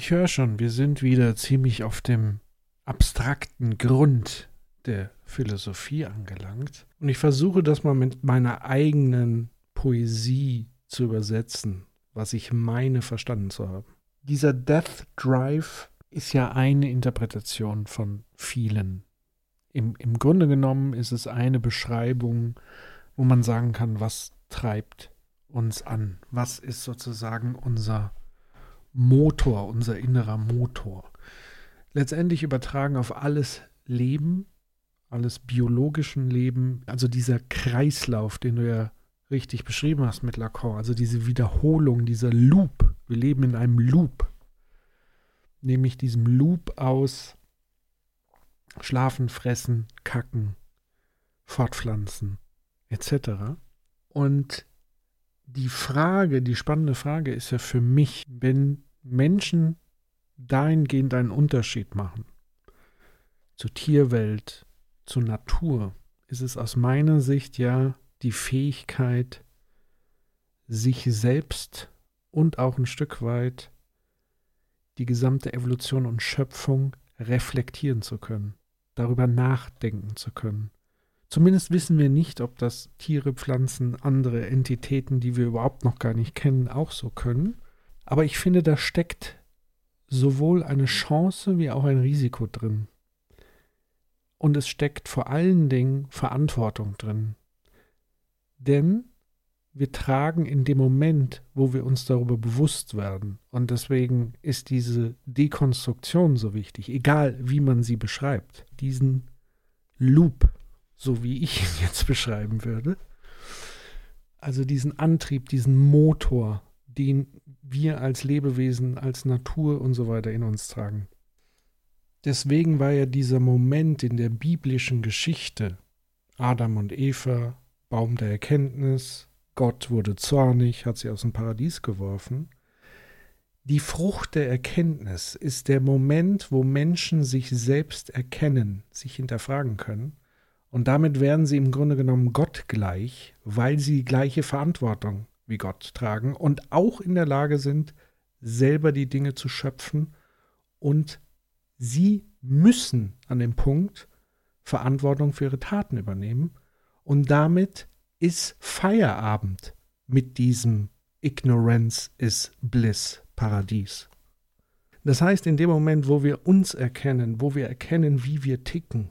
Ich höre schon, wir sind wieder ziemlich auf dem abstrakten Grund der Philosophie angelangt. Und ich versuche das mal mit meiner eigenen Poesie zu übersetzen, was ich meine verstanden zu haben. Dieser Death Drive ist ja eine Interpretation von vielen. Im, Im Grunde genommen ist es eine Beschreibung, wo man sagen kann, was treibt uns an? Was ist sozusagen unser Motor, unser innerer Motor? Letztendlich übertragen auf alles Leben, alles biologischen Leben, also dieser Kreislauf, den du ja richtig beschrieben hast mit Lacan, also diese Wiederholung, dieser Loop. Wir leben in einem Loop, nämlich diesem Loop aus Schlafen, Fressen, Kacken, Fortpflanzen etc. Und die Frage, die spannende Frage ist ja für mich, wenn Menschen dahingehend einen Unterschied machen zur Tierwelt, zur Natur, ist es aus meiner Sicht ja die Fähigkeit, sich selbst und auch ein Stück weit die gesamte Evolution und Schöpfung reflektieren zu können, darüber nachdenken zu können. Zumindest wissen wir nicht, ob das Tiere, Pflanzen, andere Entitäten, die wir überhaupt noch gar nicht kennen, auch so können. Aber ich finde, da steckt sowohl eine Chance wie auch ein Risiko drin. Und es steckt vor allen Dingen Verantwortung drin. Denn wir tragen in dem Moment, wo wir uns darüber bewusst werden, und deswegen ist diese Dekonstruktion so wichtig, egal wie man sie beschreibt, diesen Loop, so wie ich ihn jetzt beschreiben würde. Also diesen Antrieb, diesen Motor, den wir als Lebewesen, als Natur und so weiter in uns tragen. Deswegen war ja dieser Moment in der biblischen Geschichte, Adam und Eva, Baum der Erkenntnis, Gott wurde zornig, hat sie aus dem Paradies geworfen. Die Frucht der Erkenntnis ist der Moment, wo Menschen sich selbst erkennen, sich hinterfragen können und damit werden sie im Grunde genommen Gott gleich, weil sie die gleiche Verantwortung wie Gott tragen und auch in der Lage sind, selber die Dinge zu schöpfen. Und sie müssen an dem Punkt Verantwortung für ihre Taten übernehmen. Und damit ist Feierabend mit diesem Ignorance is Bliss Paradies. Das heißt, in dem Moment, wo wir uns erkennen, wo wir erkennen, wie wir ticken,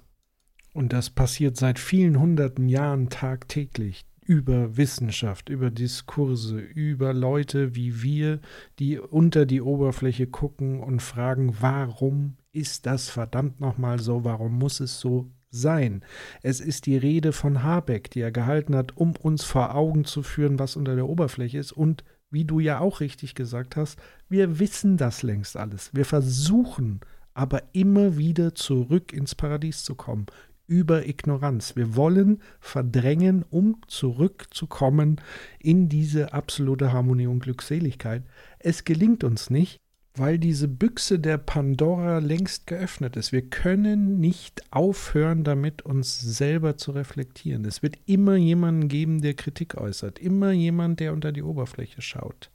und das passiert seit vielen hunderten Jahren tagtäglich über Wissenschaft, über Diskurse, über Leute wie wir, die unter die Oberfläche gucken und fragen, warum ist das verdammt nochmal so, warum muss es so sein? Es ist die Rede von Habeck, die er gehalten hat, um uns vor Augen zu führen, was unter der Oberfläche ist und wie du ja auch richtig gesagt hast, wir wissen das längst alles. Wir versuchen aber immer wieder zurück ins Paradies zu kommen, über Ignoranz. Wir wollen verdrängen, um zurückzukommen in diese absolute Harmonie und Glückseligkeit. Es gelingt uns nicht, weil diese Büchse der Pandora längst geöffnet ist. Wir können nicht aufhören, damit uns selber zu reflektieren. Es wird immer jemanden geben, der Kritik äußert, immer jemand, der unter die Oberfläche schaut.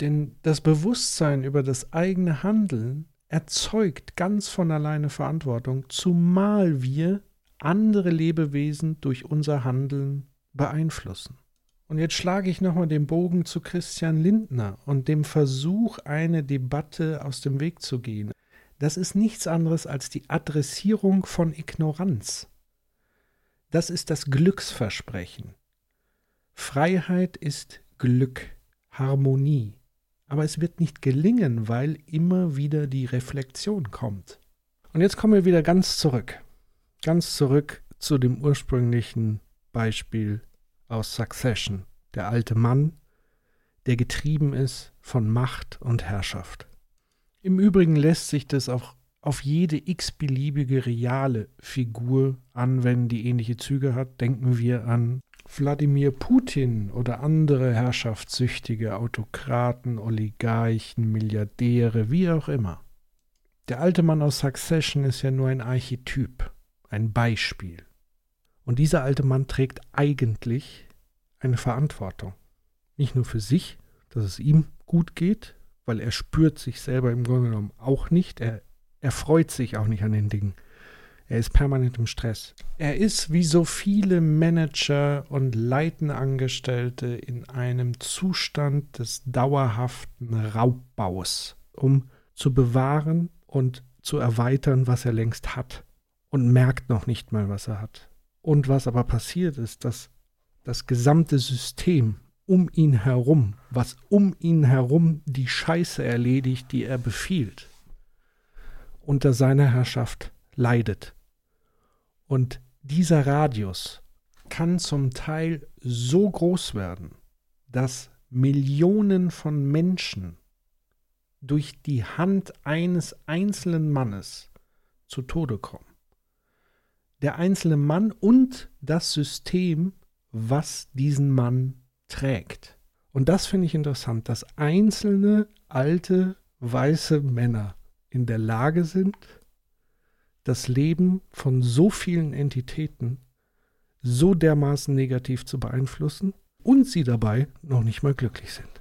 Denn das Bewusstsein über das eigene Handeln erzeugt ganz von alleine Verantwortung, zumal wir andere Lebewesen durch unser Handeln beeinflussen. Und jetzt schlage ich nochmal den Bogen zu Christian Lindner und dem Versuch, eine Debatte aus dem Weg zu gehen. Das ist nichts anderes als die Adressierung von Ignoranz. Das ist das Glücksversprechen. Freiheit ist Glück, Harmonie. Aber es wird nicht gelingen, weil immer wieder die Reflexion kommt. Und jetzt kommen wir wieder ganz zurück. Ganz zurück zu dem ursprünglichen Beispiel aus Succession. Der alte Mann, der getrieben ist von Macht und Herrschaft. Im Übrigen lässt sich das auch auf jede x-beliebige reale Figur anwenden, die ähnliche Züge hat. Denken wir an Wladimir Putin oder andere herrschaftssüchtige Autokraten, Oligarchen, Milliardäre, wie auch immer. Der alte Mann aus Succession ist ja nur ein Archetyp, ein Beispiel. Und dieser alte Mann trägt eigentlich eine Verantwortung. Nicht nur für sich, dass es ihm gut geht, weil er spürt sich selber im Grunde genommen auch nicht. Er, er freut sich auch nicht an den Dingen. Er ist permanent im Stress. Er ist wie so viele Manager und leitende Angestellte in einem Zustand des dauerhaften Raubbaus, um zu bewahren und zu erweitern, was er längst hat und merkt noch nicht mal, was er hat. Und was aber passiert ist, dass das gesamte System um ihn herum, was um ihn herum die Scheiße erledigt, die er befiehlt, unter seiner Herrschaft leidet. Und dieser Radius kann zum Teil so groß werden, dass Millionen von Menschen durch die Hand eines einzelnen Mannes zu Tode kommen. Der einzelne Mann und das System, was diesen Mann trägt. Und das finde ich interessant, dass einzelne alte weiße Männer in der Lage sind, das Leben von so vielen Entitäten so dermaßen negativ zu beeinflussen und sie dabei noch nicht mal glücklich sind.